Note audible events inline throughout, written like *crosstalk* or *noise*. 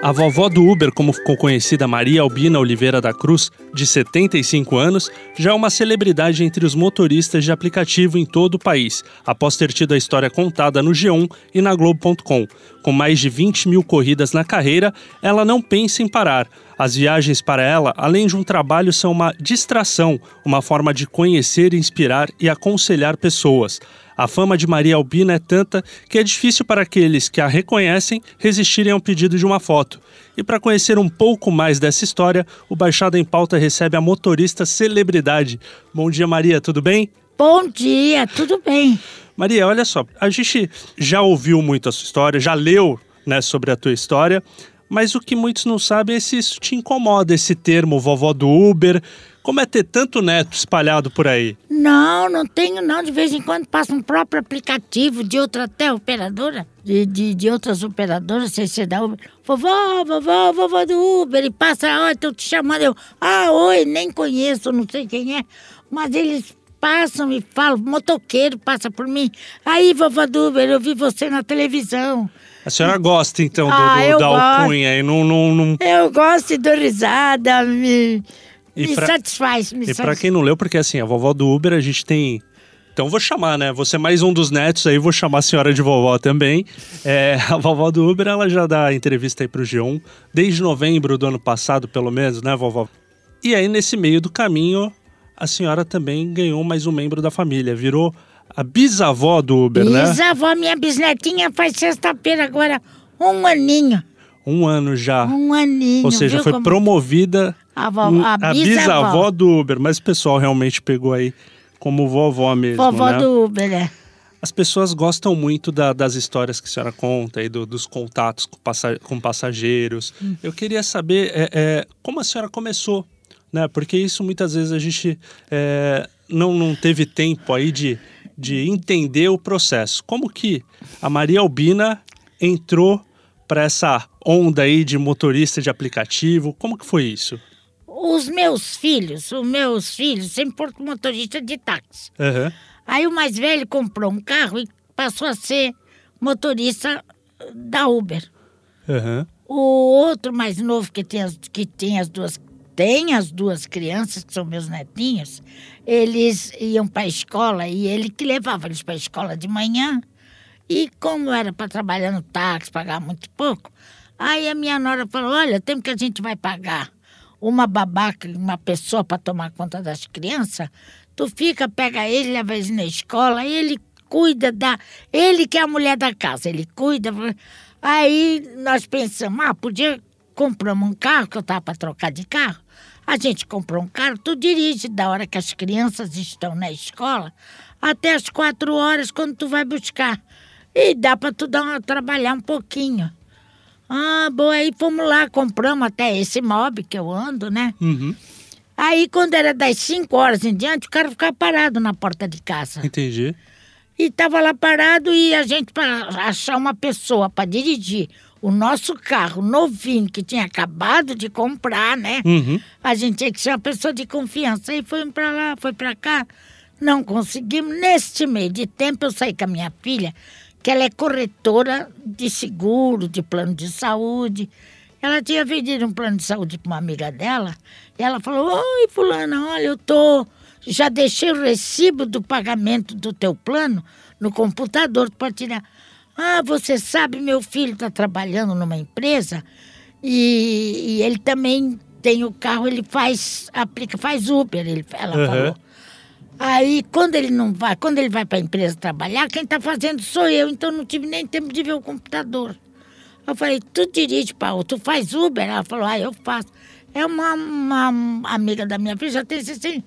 A vovó do Uber, como ficou conhecida Maria Albina Oliveira da Cruz, de 75 anos, já é uma celebridade entre os motoristas de aplicativo em todo o país, após ter tido a história contada no G1 e na Globo.com. Com mais de 20 mil corridas na carreira, ela não pensa em parar. As viagens para ela, além de um trabalho, são uma distração, uma forma de conhecer, inspirar e aconselhar pessoas. A fama de Maria Albina é tanta que é difícil para aqueles que a reconhecem resistirem ao pedido de uma foto. E para conhecer um pouco mais dessa história, o Baixada em Pauta recebe a motorista celebridade. Bom dia, Maria, tudo bem? Bom dia, tudo bem? Maria, olha só, a gente já ouviu muito a sua história, já leu né, sobre a tua história, mas o que muitos não sabem é se isso te incomoda, esse termo vovó do Uber. Como é ter tanto neto espalhado por aí? Não, não tenho não. De vez em quando passa um próprio aplicativo de outra até operadora, de, de, de outras operadoras, sem ser da Uber. Vovó, vovó, vovó do Uber. E passa, ó, tô te chamando. Eu, ah, oi, nem conheço, não sei quem é. Mas eles passam e falam, motoqueiro passa por mim. Aí, vovó do Uber, eu vi você na televisão. A senhora gosta, então, do, Ah, do- da gosto. alcunha e não... não, não... Eu gosto e dou risada, me, E me pra- satisfaz. Me E pra satisfaz. quem não leu, porque assim, a vovó do Uber a gente tem. Então vou chamar, né? Você é mais um dos netos aí, vou chamar a senhora de vovó também. É, a vovó do Uber, ela já dá entrevista aí pro G1 desde novembro do ano passado, pelo menos, né, vovó? E aí, nesse meio do caminho, a senhora também ganhou mais um membro da família, virou a bisavó do Uber, né? Bisavó, minha bisnetinha faz sexta-feira agora um aninho. Um ano já. Um aninho. Ou seja, foi como- promovida A, vó, a, a bisavó. bisavó do Uber, mas o pessoal realmente pegou aí como vovó mesmo, Vovó né? do Uber, é. As pessoas gostam muito da- das histórias que a senhora conta e do- dos contatos com, passa- com passageiros. Hum. Eu queria saber é, é, como a senhora começou, né? Porque isso muitas vezes a gente é, não, não teve tempo aí de, de entender o processo. Como que a Maria Albina entrou para essa onda aí de motorista de aplicativo? Como que foi isso? Os meus filhos, os meus filhos sempre foram motorista de táxi. Aham. Aí o mais velho comprou um carro e passou a ser motorista da Uber. Aham. O outro mais novo que tem as, que tem as duas tem as duas crianças que são meus netinhos, eles iam para a escola e ele que levava eles para a escola de manhã. E como era para trabalhar no táxi, pagar muito pouco, aí a minha nora falou: "Olha, tempo que a gente vai pagar uma babaca, uma pessoa para tomar conta das crianças, tu fica, pega ele, leva eles na escola, ele cuida da. Ele que é a mulher da casa, ele cuida. Aí nós pensamos, ah, podia compramos um carro, que eu estava para trocar de carro. A gente comprou um carro, tu dirige da hora que as crianças estão na escola até as quatro horas quando tu vai buscar. E dá para tu dar uma, trabalhar um pouquinho. Ah, boa, aí fomos lá, compramos até esse mob que eu ando, né? Uhum. Aí, quando era das 5 horas em diante, o cara ficava parado na porta de casa. Entendi. E tava lá parado e a gente, para achar uma pessoa para dirigir o nosso carro novinho, que tinha acabado de comprar, né? Uhum. A gente tinha que ser uma pessoa de confiança. Aí foi para lá, foi para cá. Não conseguimos. Neste meio de tempo, eu saí com a minha filha, que ela é corretora de seguro, de plano de saúde. Ela tinha vendido um plano de saúde para uma amiga dela. E ela falou: Oi, Fulana, olha, eu tô. Já deixei o recibo do pagamento do teu plano no computador para tirar. Ah, você sabe, meu filho está trabalhando numa empresa e, e ele também tem o carro, ele faz, aplica, faz Uber, ele, ela Aham. falou. Aí, quando ele não vai, quando ele vai para a empresa trabalhar, quem está fazendo sou eu, então não tive nem tempo de ver o computador. Eu falei, tu dirige, Paulo, tu faz Uber? Ela falou, ah, eu faço. É uma, uma amiga da minha filha, já tem 60. Eu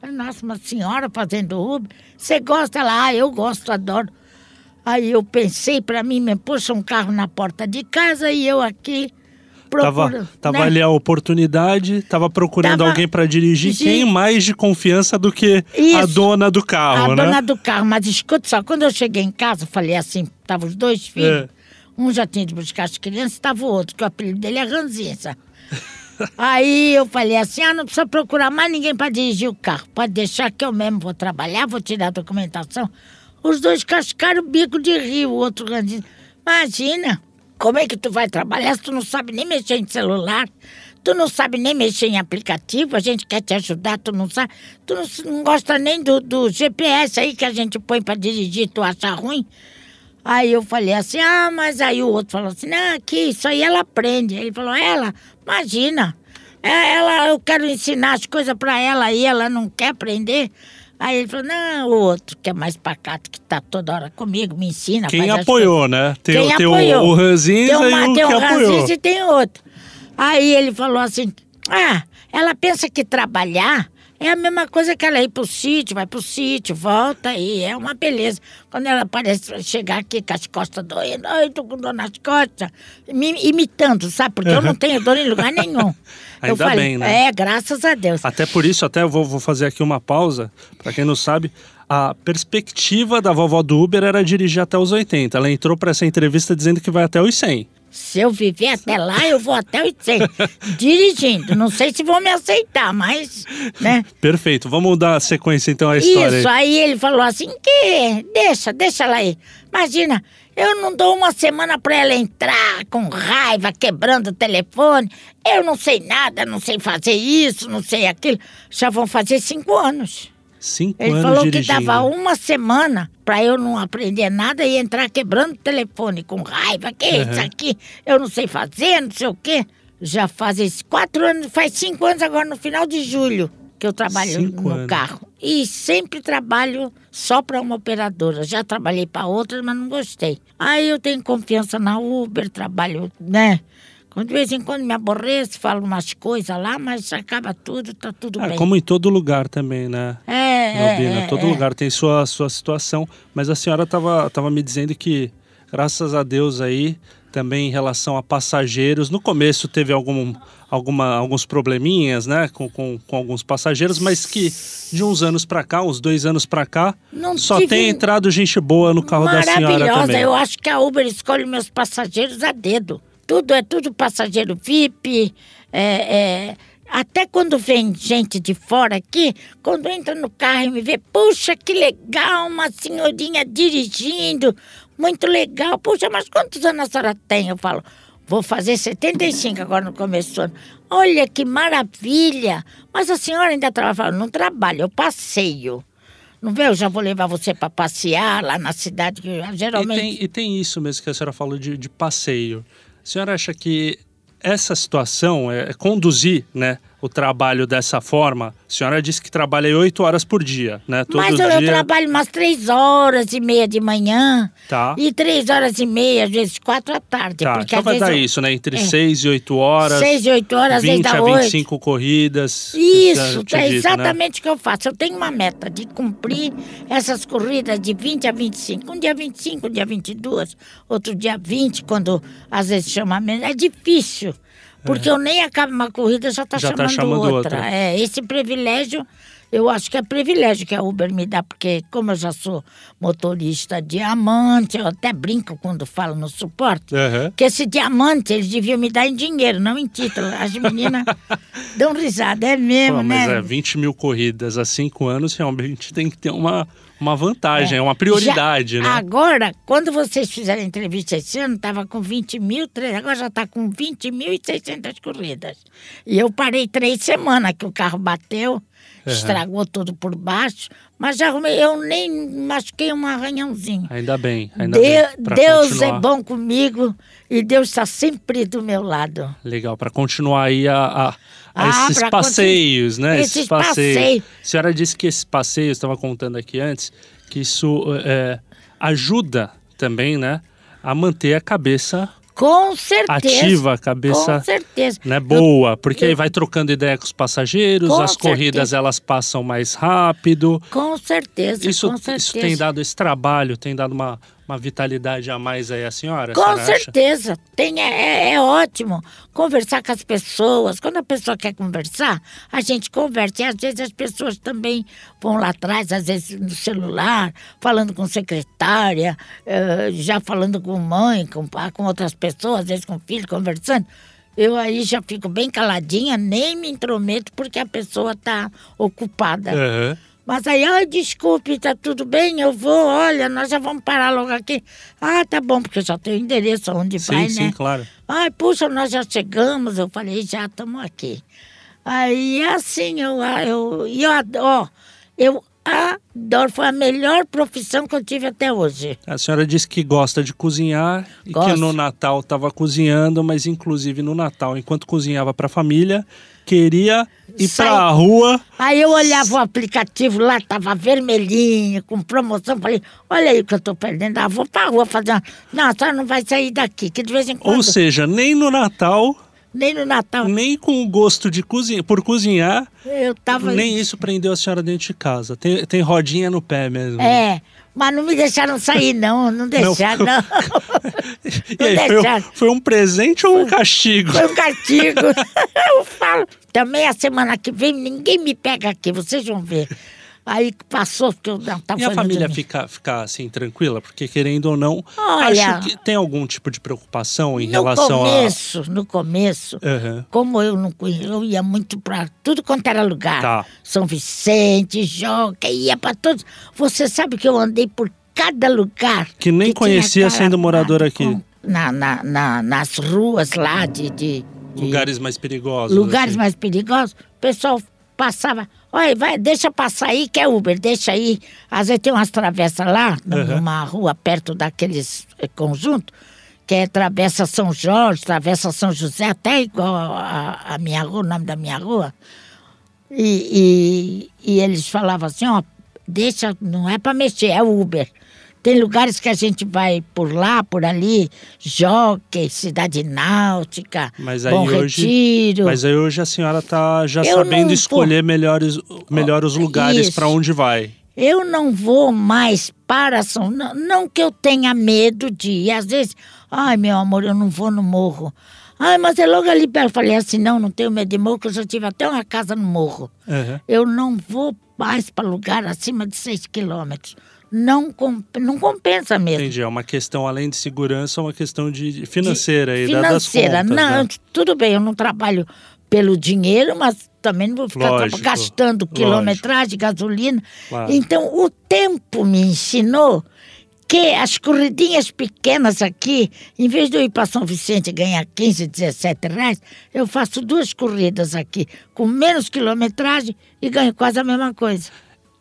falei, nossa, uma senhora fazendo Uber. Você gosta? Ela, ah, eu gosto, adoro. Aí eu pensei para mim, me poxa um carro na porta de casa e eu aqui Tava, procurando. tava né? ali a oportunidade, tava procurando Tava- alguém para dirigir. Sim. Quem mais de confiança do que a Isso. dona do carro, a né? dona do carro. Mas escuta só, quando eu cheguei em casa, falei assim, tava os dois filhos. É. Um já tinha de buscar as crianças, estava o outro, que o apelido dele é Ranzinza. *laughs* Aí eu falei assim: ah, não precisa procurar mais ninguém para dirigir o carro. Pode deixar que eu mesmo vou trabalhar, vou tirar a documentação. Os dois cascaram o bico de rio, o outro Ranzinza. Imagina, como é que tu vai trabalhar se tu não sabe nem mexer em celular? Tu não sabe nem mexer em aplicativo, a gente quer te ajudar, tu não sabe. Tu não, não gosta nem do, do GPS aí que a gente põe para dirigir, tu acha ruim? Aí eu falei assim, ah, mas aí o outro falou assim, não, aqui, isso aí ela aprende. Ele falou, ela, imagina, é, ela, eu quero ensinar as coisas para ela e ela não quer aprender. Aí ele falou, não, o outro que é mais pacato, que tá toda hora comigo, me ensina. Quem apoiou, né? Tem, Quem tem apoiou. o, o Ranzinza tem uma, e o tem que um apoiou. E tem outro. Aí ele falou assim, ah, ela pensa que trabalhar é a mesma coisa que ela ir pro sítio, vai pro sítio, volta e é uma beleza. Quando ela parece chegar aqui com as costas doendo, ai, tô com dor nas costas, me imitando, sabe? Porque eu não tenho dor em lugar nenhum. *laughs* eu Ainda falei, bem, né? É, graças a Deus. Até por isso, até eu vou, vou fazer aqui uma pausa. Para quem não sabe, a perspectiva da vovó do Uber era dirigir até os 80. Ela entrou para essa entrevista dizendo que vai até os 100. Se eu viver até lá, eu vou até o 100, *laughs* dirigindo. Não sei se vão me aceitar, mas, né? Perfeito. Vamos dar sequência então à história. Isso, aí. aí ele falou assim, que deixa, deixa ela aí. Imagina, eu não dou uma semana pra ela entrar com raiva, quebrando o telefone. Eu não sei nada, não sei fazer isso, não sei aquilo. Já vão fazer cinco anos. Cinco Ele anos falou que dirigindo. dava uma semana pra eu não aprender nada e entrar quebrando o telefone com raiva. Que é isso aqui? Eu não sei fazer, não sei o quê. Já faz quatro anos, faz cinco anos agora no final de julho que eu trabalho Cinco no anos. carro. E sempre trabalho só para uma operadora. Já trabalhei para outras, mas não gostei. Aí eu tenho confiança na Uber, trabalho, né? Quando de vez em quando me aborreço, falo umas coisas lá, mas acaba tudo, tá tudo É, bem. como em todo lugar também, né? É, Albina, é, todo é. lugar tem sua, sua situação. Mas a senhora estava tava me dizendo que, graças a Deus aí, também em relação a passageiros, no começo teve algum, alguma, alguns probleminhas, né, com, com, com alguns passageiros, mas que de uns anos para cá, uns dois anos para cá, Não só tem entrado gente boa no carro da senhora Maravilhosa. também. Eu acho que a Uber escolhe meus passageiros a dedo. Tudo é tudo passageiro VIP. é, é, até quando vem gente de fora aqui, quando entra no carro e me vê, puxa, que legal, uma senhorinha dirigindo, muito legal. Puxa, mas quantos anos a senhora tem? Eu falo, vou fazer 75 agora no começo do ano. Olha que maravilha! Mas a senhora ainda trabalha? Não trabalho, eu passeio. Não vê? Eu já vou levar você para passear lá na cidade, que eu, E geralmente. tem, e tem isso mesmo que a senhora falou de, de passeio. Senhora acha que essa situação é, é conduzir né, o trabalho dessa forma? A senhora disse que trabalha oito horas por dia, né? Todo Mas eu, eu trabalho umas três horas e meia de manhã Tá. e três horas e meia, às vezes quatro à tarde. Tá, porque então às vai vezes dar eu- isso, né? Entre É. 6 e 8 horas. Seis e oito horas, às vezes 20 dá a oito. 25 corridas. já Isso, é dito, né? exatamente o que eu faço. Eu tenho uma meta de cumprir essas corridas de 20 a 25. Um dia 25, um dia 22, outro dia 20, quando às vezes chama menos. É difícil, porque eu nem acabo uma corrida já está Já tá chamando, chamando outra. outra. É, esse privilégio, eu acho que é privilégio que a Uber me dá, porque como eu já sou motorista diamante, eu até brinco quando falo no suporte. Aham. Que esse diamante eles deviam me dar em dinheiro, não em título. As *laughs* meninas dão risada, é mesmo, Pô, mas né? é 20 mil corridas há 5 anos, realmente tem que ter uma, uma vantagem, é, uma prioridade, Já- né? Agora, quando vocês fizeram a entrevista esse ano, estava com 20 mil, agora já está com 20.600 corridas. E eu parei três semanas que o carro bateu, estragou tudo por baixo, mas arrumei, eu nem machuquei um arranhãozinho. Ainda bem, ainda De- bem. Deus continuar. é bom comigo e Deus está sempre do meu lado. Legal, para continuar aí a, a- a Ah, esses passeios, né? Esses passeios. A senhora disse que esses passeios, estava contando aqui antes, que isso é, ajuda também, né? A manter a cabeça Com certeza. ativa, a cabeça Com certeza. né, boa, porque aí vai trocando ideia com os passageiros, Com as corridas certeza. elas passam mais rápido. Com certeza, Isso, com certeza. isso tem dado esse trabalho, tem dado uma, Uma vitalidade a mais aí a senhora? a Com senhora acha? certeza. Tem, é, é ótimo conversar com as pessoas. Quando a pessoa quer conversar, a gente conversa. E às vezes as pessoas também vão lá atrás, às vezes no celular, falando com secretária, eh, já falando com mãe, com pai, com outras pessoas, às vezes com filho, conversando. Eu aí já fico bem caladinha, nem me intrometo porque a pessoa está ocupada. Aham. Mas aí, ai, desculpe, tá tudo bem? Eu vou, olha, nós já vamos parar logo aqui. Ah, tá bom, porque eu já tenho o endereço onde Sim, vai, sim, né? claro. Ai, puxa, nós já chegamos. Eu falei, já estamos aqui. Aí, assim, eu, eu, eu adoro, eu adoro, foi a melhor profissão que eu tive até hoje. A senhora disse que gosta de cozinhar e que no Natal estava cozinhando, mas inclusive no Natal, enquanto cozinhava para a família, queria ir para a rua. Aí eu olhava o aplicativo lá, tava vermelhinho, com promoção. Falei, olha aí o que eu tô perdendo. Ah, vou pra rua fazer uma... Não, a senhora não vai sair daqui, que de vez em quando, Ou seja, nem no Natal, nem no Natal, nem com o gosto de cozinhar, por cozinhar, eu tava... nem isso prendeu a senhora dentro de casa. Tem, tem rodinha no pé mesmo. É, mas não me deixaram sair, não. Não deixaram, *laughs* não. E aí, foi, foi um presente ou um castigo? Foi um castigo. *laughs* Eu falo. Também a semana que vem ninguém me pega aqui, vocês vão ver. Aí passou, porque eu não tava E a família dormir. fica, assim, tranquila? Porque querendo ou não, Olha, acho que tem algum tipo de preocupação em relação começo, no começo, a. Aham. como eu não conhecia, eu ia muito para tudo quanto era lugar. Tá. São Vicente, Joca, ia para todos. Você sabe que eu andei por cada lugar. Que nem tinha conhecia sendo morador aqui. com- Na, na, na- nas ruas lá de. de, de Lugares mais perigosos. lugares assim. mais perigosos, o pessoal passava. Olha, vai, deixa passar aí que é Uber, deixa aí. Às vezes tem umas travessas lá, Aham. numa rua perto daqueles eh, conjuntos, que é Travessa São Jorge, Travessa São José, até igual a, a minha rua, o nome da minha rua. E, e, e eles falavam assim, ó, deixa, não é para mexer, é Uber. Tem lugares que a gente vai por lá, por ali, Jockey, Cidade Náutica, Mas aí Bom hoje, Retiro. mas aí hoje a senhora tá já Eu sabendo escolher melhores, melhor os lugares para onde vai. Eu não vou mais para São... Não, não que eu tenha medo de ir. Às vezes, ai, meu amor, eu não vou no morro. Ai, mas é logo ali perto. Eu falei assim, não, não tenho medo de morro, que eu já tive até uma casa no morro. Aham. Eu não vou mais para lugar acima de seis quilômetros. Não, com- não compensa mesmo. Entendi. É uma questão, além de segurança, uma questão de financeira aí, da- financeira. das contas. não, né? tudo bem, eu não trabalho pelo dinheiro, mas também não vou ficar Lógico, gastando lógico. quilometragem, gasolina. Claro. Então, o tempo me ensinou que as corridinhas pequenas aqui, em vez de eu ir para São Vicente e ganhar 15, 17 reais, eu faço duas corridas aqui, com menos quilometragem e ganho quase a mesma coisa.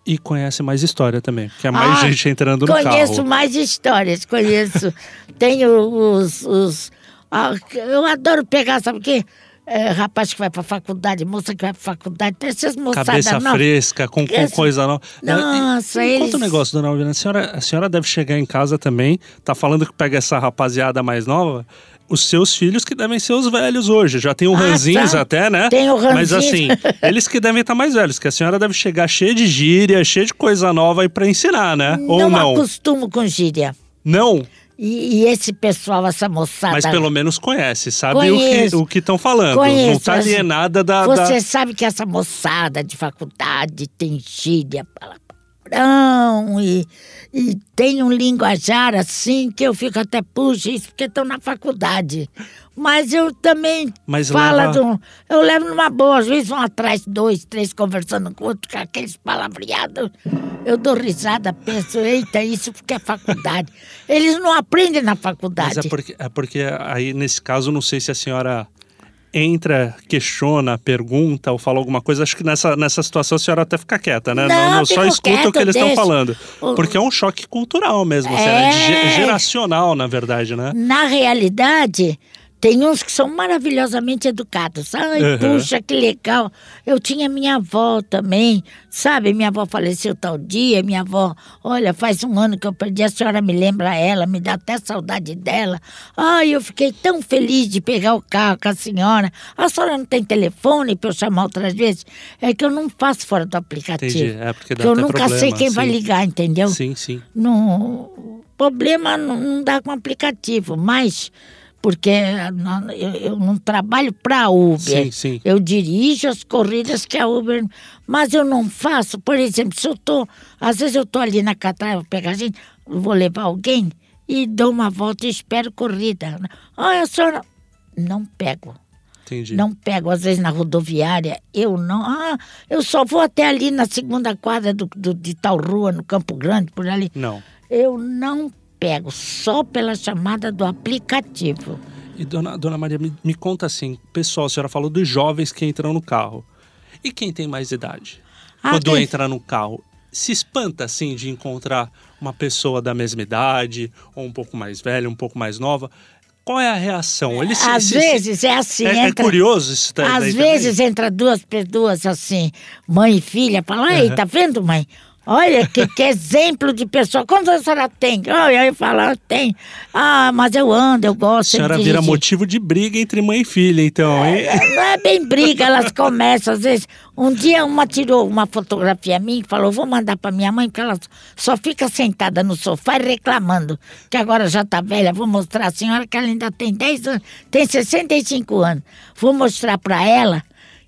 E conhece mais história também, porque é mais Ah, gente entrando no Conheço carro. mais histórias, conheço. *laughs* Tenho os. os ah, eu adoro pegar, sabe o quê? É, rapaz que vai pra faculdade, moça que vai pra faculdade, tem essas moçadas Cabeça novas. fresca, com, com Esse- coisa nova. Nossa, Me eles- Conta um negócio, dona Alvina. A senhora, a senhora deve chegar em casa também, tá falando que pega essa rapaziada mais nova. Os seus filhos que devem ser os velhos hoje. Já tem o Ah, ranzinhos tá. até, né? Tem o Mas assim, *laughs* eles que devem estar mais velhos, que a senhora deve chegar cheia de gíria, cheia de coisa nova aí pra ensinar, né? Ou não? acostumo com gíria. Não, E, e esse pessoal, essa moçada. mas pelo menos conhece, sabe o que Conheço. o que estão falando. Não Conheço, tá mas alienada da, Você da- sabe que essa moçada de faculdade tem gíria, palavrão e, e tem um linguajar assim que eu fico até, puxa, isso porque estão na faculdade. Mas eu também Mas falo, leva- do- eu levo numa boa, às vezes vão atrás dois, três conversando com outro, com aqueles palavreados. Eu dou risada, penso, eita, isso porque é faculdade. Eles não aprendem na faculdade. Mas é porque, é porque aí, nesse caso, não sei se a senhora entra, questiona, pergunta ou fala alguma coisa. Acho que nessa, nessa situação a senhora até fica quieta, né? Não, só fico escuta o quieta, que eles estão falando. O- Porque é um choque cultural mesmo, assim, É. né? De ge- geracional, na verdade, né? Na realidade, Tem uns que são maravilhosamente educados. Ai, Uhum. puxa, que legal. Eu tinha minha avó também, sabe? Minha avó faleceu tal dia, minha avó, olha, faz um ano que eu perdi, a senhora me lembra ela, me dá até saudade dela. Ai, eu fiquei tão feliz de pegar o carro com a senhora. A senhora não tem telefone para eu chamar outras vezes? É que eu não faço fora do aplicativo. Entendi. É porque dá eu até nunca problema, sei quem vai sim. ligar, entendeu? Sim, sim. No problema não, não dá com aplicativo, mas porque não- eu, eu não trabalho para Uber. Sim, sim. Eu dirijo as corridas que a Uber, mas eu não faço. Por exemplo, se eu tô, às vezes eu tô ali na catraia, vou pegar gente, vou levar alguém e dou uma volta e espero corrida. Ah, a senhora não pego. Entendi. Não pego, às vezes na rodoviária, eu não. Ah, eu só vou até ali na segunda quadra do, do- de tal rua, no Campo Grande, por ali. Não. Eu não pego, só pela chamada do aplicativo. E dona, dona Maria, me, me conta assim, pessoal, a senhora falou dos jovens que entram no carro. E quem tem mais idade? Ah, Quando entra no carro, se espanta assim de encontrar uma pessoa da mesma idade, ou um pouco mais velha, um pouco mais nova? Qual é a reação? Eles se- Às se- se- vezes é assim, é, é entra. curioso isso daí Às vezes entra duas pessoas assim, mãe e filha, falam, ei, tá vendo, mãe? Olha que, que exemplo de pessoa. Quantos anos a senhora tem? Oh, aí eu falo, "Ah, tem. Ah, mas eu ando, eu A gosto. senhora de vira dirigir." motivo de briga entre mãe e filha, então, hein? Não é bem briga, elas *laughs* começam, às vezes. Um dia uma tirou uma fotografia minha e falou: vou mandar para minha mãe, porque ela só fica sentada no sofá e reclamando, que agora já tá velha. Vou mostrar à senhora que ela ainda tem 10 anos, tem 65 anos. Vou mostrar para ela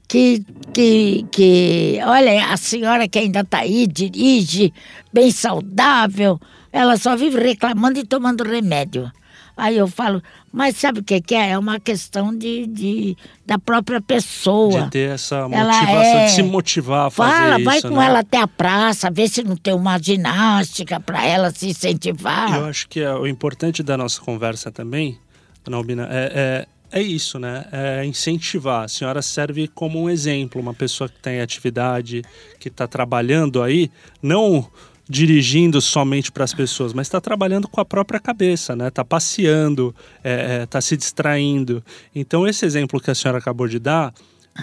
que, que, que, olha, a senhora que ainda tá aí, dirige, bem saudável, ela só vive reclamando e tomando remédio. Aí eu falo, mas sabe o que, que é? É uma questão de, de, da própria pessoa. De ter essa Ela motivação, é- de se motivar a fazer Fala, isso, vai com né? ela até a praça, vê se não tem uma ginástica para ela se incentivar. Eu acho que é, o importante da nossa conversa também, dona Albina, é, é, é isso, né? É incentivar. A senhora serve como um exemplo, uma pessoa que tem atividade, que está trabalhando aí, não dirigindo somente para as pessoas, mas está trabalhando com a própria cabeça, né? Está passeando, está se distraindo. Então esse exemplo que a senhora acabou de dar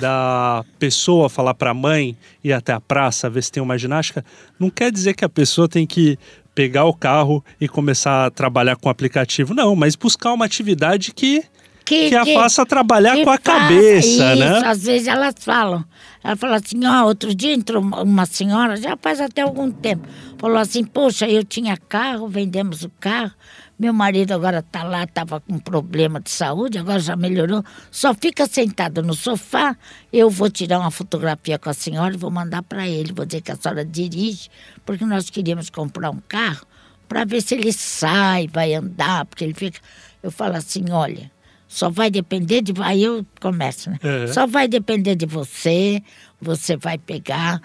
da pessoa falar para a mãe ir até a praça ver se tem uma ginástica, não quer dizer que a pessoa tem que pegar o carro e começar a trabalhar com o aplicativo, não, mas buscar uma atividade que, que, a faça trabalhar que com a cabeça, isso, né? Às vezes elas falam. Ela fala assim, ó, outro dia entrou uma- uma senhora, já faz até algum tempo, falou assim, poxa, eu tinha carro, vendemos o carro, meu marido agora tá lá, tava com problema de saúde, agora já melhorou, só fica sentado no sofá, eu vou tirar uma fotografia com a senhora e vou mandar para ele, vou dizer que a senhora dirige, porque nós queríamos comprar um carro para ver se ele sai, vai andar, porque ele fica... Eu falo assim, olha, só vai depender de. Aí eu começo, né? É. Só vai depender de você, você vai pegar,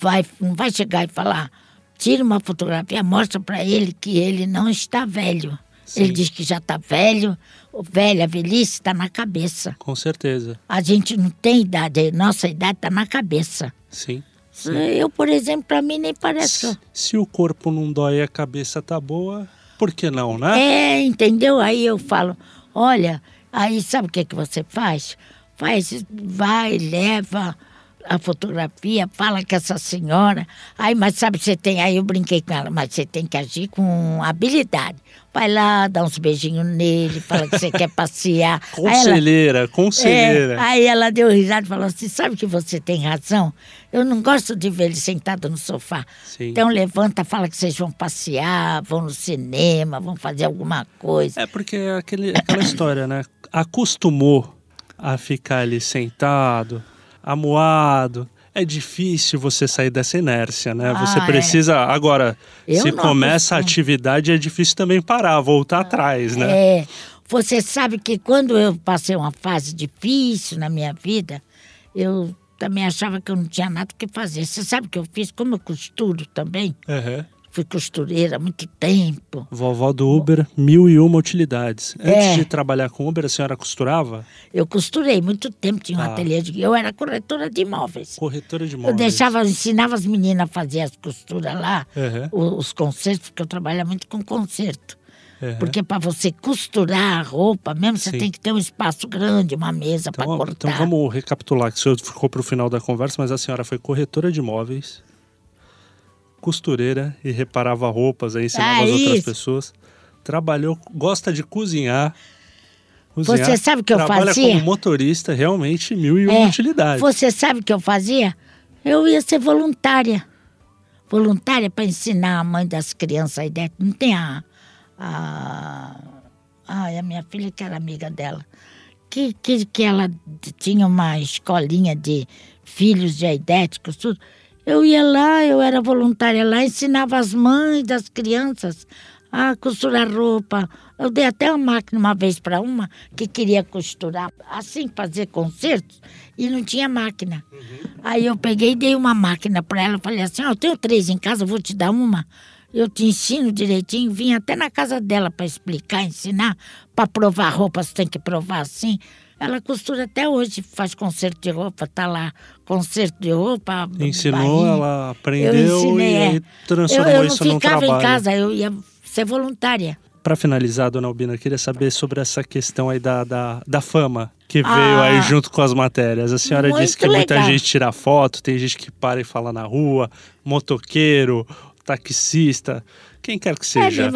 vai, não vai chegar e falar, tira uma fotografia, mostra para ele que ele não está velho. Sim. Ele diz que já está velho, o velho, a velhice está na cabeça. Com certeza, A gente não tem idade, nossa idade está na cabeça. sim. Eu, por exemplo, para mim nem parece que. Se, se o corpo não dói e a cabeça tá boa, por que não, né? É, entendeu? Aí eu falo, olha, aí sabe o que, que você faz? Faz, vai, leva a fotografia, fala com essa senhora. Aí, mas sabe, você tem, aí eu brinquei com ela, mas você tem que agir com habilidade. Vai lá, dá uns beijinhos nele, fala que você quer passear. *laughs* Aí ela- Conselheira, conselheira. é, aí ela deu risada e falou assim: sabe que você tem razão? Eu não gosto de ver ele sentado no sofá. Sim. Então levanta, fala que vocês vão passear, vão no cinema, vão fazer alguma coisa. É porque é aquele, aquela história, né? Acostumou a ficar ali sentado, amuado. É difícil você sair dessa inércia, né? Você Ah, é. precisa. Agora, Eu se começa a atividade, é difícil também parar, voltar atrás, né? É, você sabe que quando eu passei uma fase difícil na minha vida, eu também achava que eu não tinha nada o que fazer. Você sabe o que eu fiz? Como eu costuro também, Aham. Fui costureira há muito tempo. Vovó do Uber, mil e uma utilidades. Antes É. de trabalhar com Uber, a senhora costurava? Eu costurei muito tempo, tinha um Ah. ateliê de. Eu era corretora de imóveis. Corretora de Eu móveis. deixava, eu ensinava as meninas a fazer as costuras lá, Aham. o- os concertos, porque eu trabalhava muito com concerto. Uhum. Porque para você costurar a roupa, mesmo você Sim. tem que ter um espaço grande, uma mesa para Então, cortar. então vamos recapitular, que o senhor ficou para o final da conversa, mas a senhora foi corretora de imóveis, costureira e reparava roupas, aí ensinava Ah, as outras pessoas. Trabalhou, gosta de cozinhar. cozinhar Você sabe o que eu trabalha fazia? como motorista, realmente mil e uma É, utilidades. Você sabe o que eu fazia? Eu ia ser voluntária. Voluntária para ensinar a mãe das crianças aí dentro. Não tem a. a ai, a minha filha que era amiga dela. Que, que, que ela tinha uma escolinha de filhos de aidéticos, tudo. Eu ia lá, eu era voluntária lá, ensinava as mães das crianças a costurar roupa. Eu dei até uma máquina uma vez para uma que queria costurar, assim, fazer concertos, e não tinha máquina. Aí eu peguei e dei uma máquina para ela. Falei assim: ó, eu tenho três em casa, eu vou te dar uma. Eu te ensino direitinho. Vim até na casa dela para explicar, ensinar. Para provar roupa, você tem que provar assim. Ela costura até hoje, faz concerto de roupa, tá lá, concerto de roupa. Ensinou, bainha. ela aprendeu Eu ensinei, e é. transformou eu, eu isso não num ficava trabalho. em casa, eu ia ser voluntária. Para finalizar, dona Albina, eu queria saber sobre essa questão aí da, da, da fama que Ah, veio aí junto com as matérias. A senhora disse que muita legal. gente tira foto, tem gente que para e fala na rua, motoqueiro, taxista, quem quer que seja. É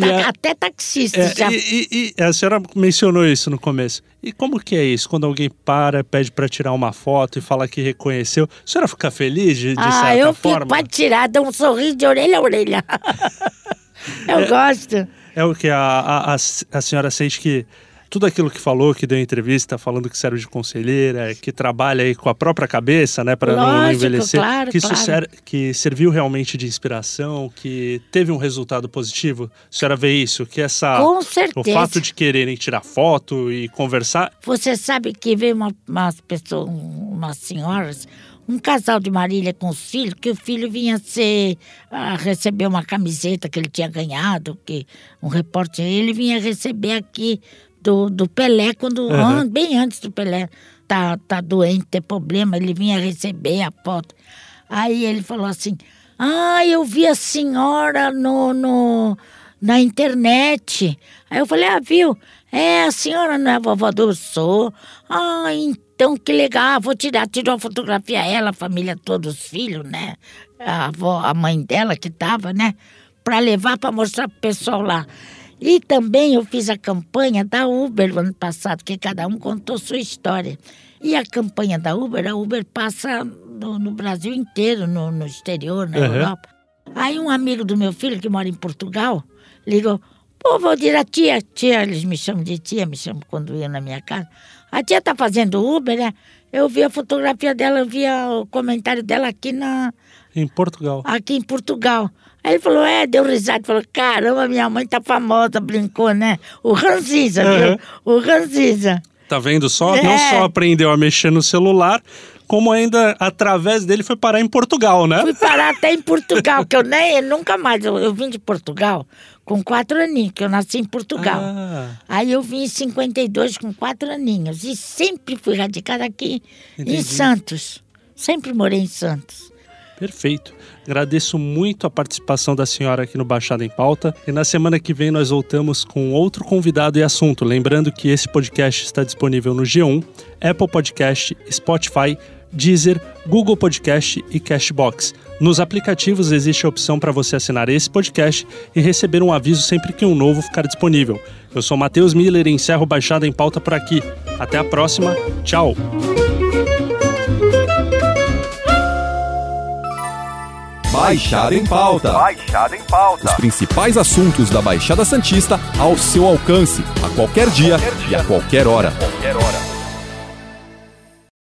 E a- até taxista É, já. e, e- e a senhora mencionou isso no começo. E como que é isso? Quando alguém para, pede para tirar uma foto e fala que reconheceu, a senhora fica feliz de, de ah, certa eu fico forma? pra tirar, dou um sorriso de orelha a orelha. *laughs* eu gosto. É o que a, a, a, a senhora sente que tudo aquilo que falou, que deu entrevista, falando que serve de conselheira, que trabalha aí com a própria cabeça, né, para não, envelhecer, claro, que isso claro. ser- que serviu realmente de inspiração, que teve um resultado positivo. A senhora vê isso, que essa Com o fato de quererem tirar foto e conversar, Você sabe que veio uma, umas pessoas, um- umas senhoras, um casal de Marília com os filhos, que o filho vinha ser, ah, receber uma camiseta que ele tinha ganhado, que um repórter, ele vinha receber aqui do, do Pelé, quando, Uhum. an- bem antes do Pelé tá, tá doente, ter problema, ele vinha receber a foto. Aí ele falou assim, ah, eu vi a senhora no, no, na internet. Aí eu falei, ah, viu? É, a senhora não é a vovó do Sou? Ah, então que legal, vou tirar, tirou uma fotografia ela, a família toda, os filhos, né? A avó, a mãe dela que tava, né? Para levar para mostrar pro pessoal lá. E também eu fiz a campanha da Uber no ano passado, que cada um contou sua história. E a campanha da Uber, a Uber passa no, no Brasil inteiro, no, no exterior, na Uhum. Europa. Aí um amigo do meu filho, que mora em Portugal, ligou, pô, Valdir, a tia, tia, eles me chamam de tia, me chamam quando ia na minha casa. A tia tá fazendo Uber, né? Eu vi a fotografia dela, eu vi o comentário dela aqui, na, em Portugal. aqui em Portugal. Aí ele falou, é, deu risada, falou, caramba, minha mãe tá famosa, brincou, né? O Ranziza, Uhum. viu? O Ranziza. Tá vendo só? É. Não só aprendeu a mexer no celular, como ainda através dele foi parar em Portugal, né? Fui parar até em Portugal, que eu nem, nunca mais, eu, eu vim de Portugal com quatro aninhos, que eu nasci em Portugal. Ah, Aí eu vim em 52 com quatro aninhos e sempre fui radicada aqui Entendi. em Santos. Sempre morei em Santos. Perfeito. Agradeço muito a participação da senhora aqui no Baixada em Pauta. E na semana que vem nós voltamos com outro convidado e assunto. Lembrando que esse podcast está disponível no G1, Apple Podcast, Spotify, Deezer, Google Podcast e Cashbox. Nos aplicativos existe a opção para você assinar esse podcast e receber um aviso sempre que um novo ficar disponível. Eu sou Matheus Miller e encerro Baixada em Pauta por aqui. Até a próxima. Tchau. Baixada em Pauta. Baixada em pauta. Os principais assuntos da Baixada Santista ao seu alcance, a qualquer dia e a qualquer hora. Qualquer hora.